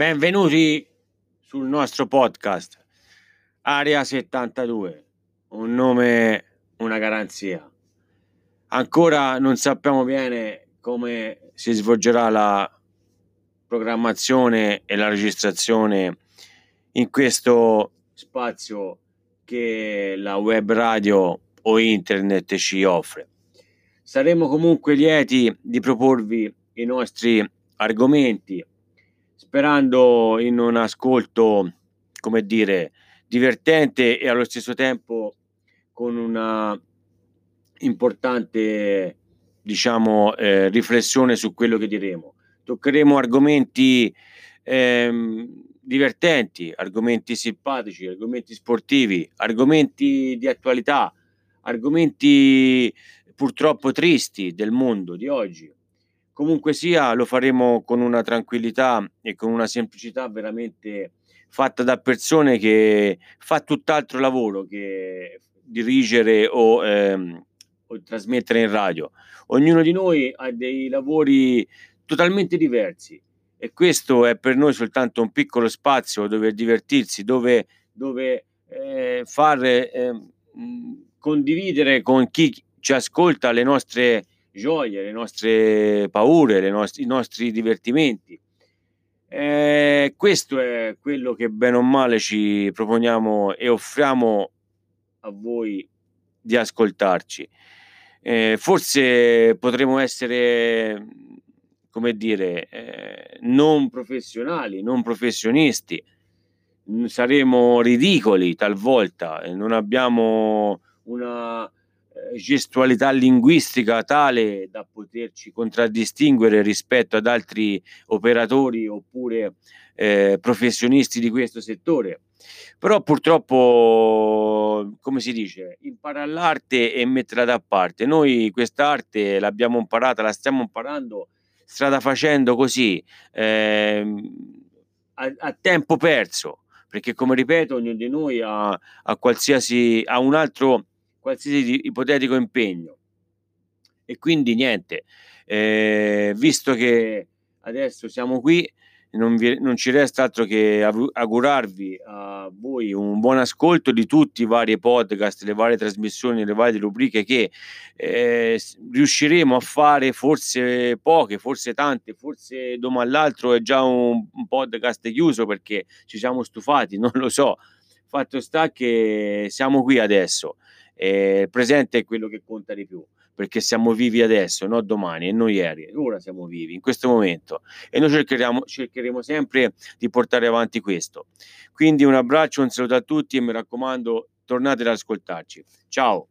Benvenuti sul nostro podcast Area 72, un nome, una garanzia. Ancora non sappiamo bene come si svolgerà la programmazione e la registrazione in questo spazio che la web radio o internet ci offre. Saremo comunque lieti di proporvi i nostri argomenti sperando in un ascolto, come dire, divertente e allo stesso tempo con una importante, diciamo, eh, riflessione su quello che diremo. Toccheremo argomenti ehm, divertenti, argomenti simpatici, argomenti sportivi, argomenti di attualità, argomenti purtroppo tristi del mondo di oggi Comunque sia, lo faremo con una tranquillità e con una semplicità veramente fatta da persone che fa tutt'altro lavoro che dirigere o, ehm, o trasmettere in radio. Ognuno di noi ha dei lavori totalmente diversi e questo è per noi soltanto un piccolo spazio dove divertirsi, dove, dove eh, far eh, condividere con chi ci ascolta le nostre gioie, le nostre paure, le nost- i nostri divertimenti. Eh, questo è quello che bene o male ci proponiamo e offriamo a voi di ascoltarci. Eh, forse potremo essere, come dire, eh, non professionali, non professionisti, saremo ridicoli talvolta, non abbiamo una gestualità linguistica tale da poterci contraddistinguere rispetto ad altri operatori oppure eh, professionisti di questo settore. Però purtroppo, come si dice, impara l'arte e metterla da parte. Noi quest'arte l'abbiamo imparata, la stiamo imparando strada facendo così, eh, a, a tempo perso perché come ripeto ognuno di noi ha, ha qualsiasi ha un altro qualsiasi ipotetico impegno. E quindi niente, eh, visto che adesso siamo qui, non, vi, non, ci resta altro che augurarvi a voi un buon ascolto di tutti i vari podcast, le varie trasmissioni, le varie rubriche che eh, riusciremo a fare, forse poche, forse tante, forse domani all'altro è già un, un podcast chiuso perché ci siamo stufati, non lo so. Fatto sta che siamo qui adesso eh, presente è quello che conta di più perché siamo vivi adesso, non domani e non ieri, ora siamo vivi in questo momento e noi cercheremo, cercheremo sempre di portare avanti questo. Quindi un abbraccio, un saluto a tutti e mi raccomando tornate ad ascoltarci. Ciao!